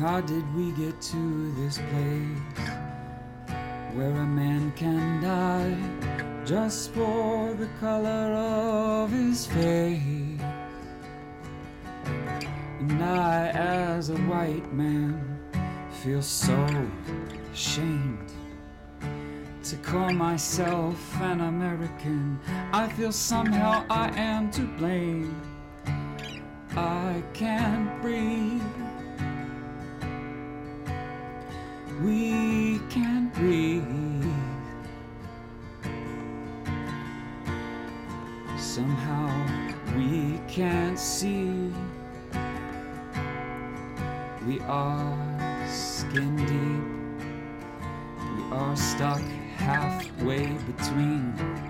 How did we get to this place where a man can die just for the color of his face? And I, as a white man, feel so ashamed to call myself an American. I feel somehow I am to blame. I can't breathe. We can't see. We are skin deep. We are stuck halfway between.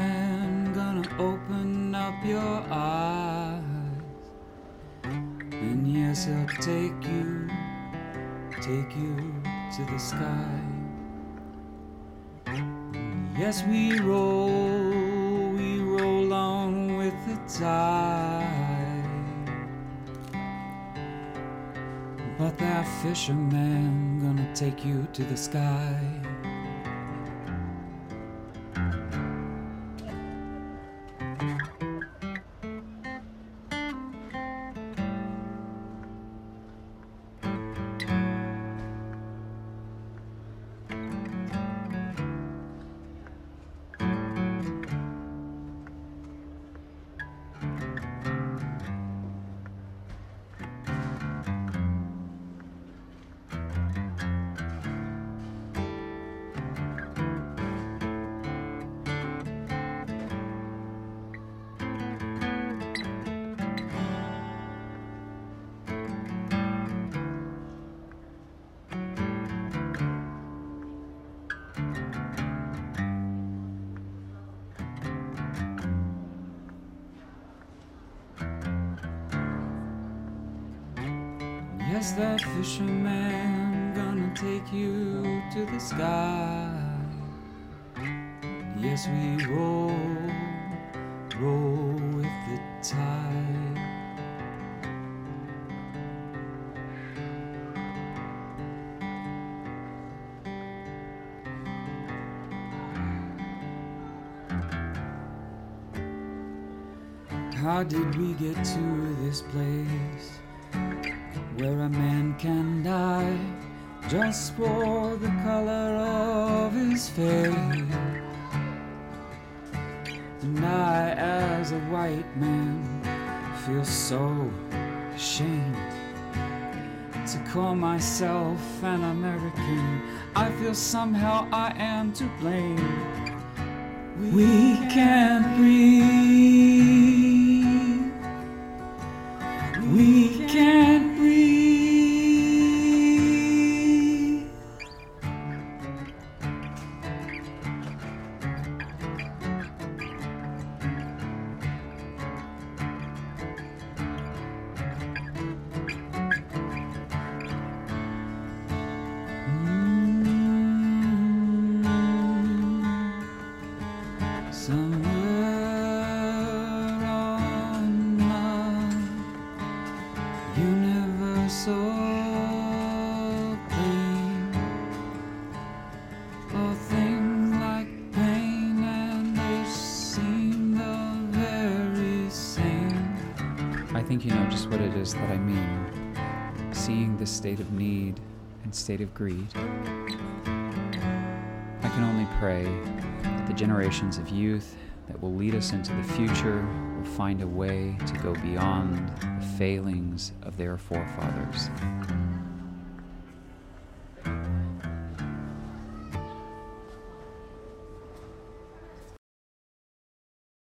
Fisherman gonna open up your eyes, and yes, he'll take you, take you to the sky. Yes, we roll, we roll on with the tide. But that fisherman gonna take you to the sky. Yes, that fisherman gonna take you to the sky. Yes, we roll, roll with the tide. How did we get to this place? Where a man can die just for the color of his face. And I, as a white man, feel so ashamed to call myself an American. I feel somehow I am to blame. We can't breathe. Think you know just what it is that I mean. Seeing this state of need and state of greed. I can only pray that the generations of youth that will lead us into the future will find a way to go beyond the failings of their forefathers.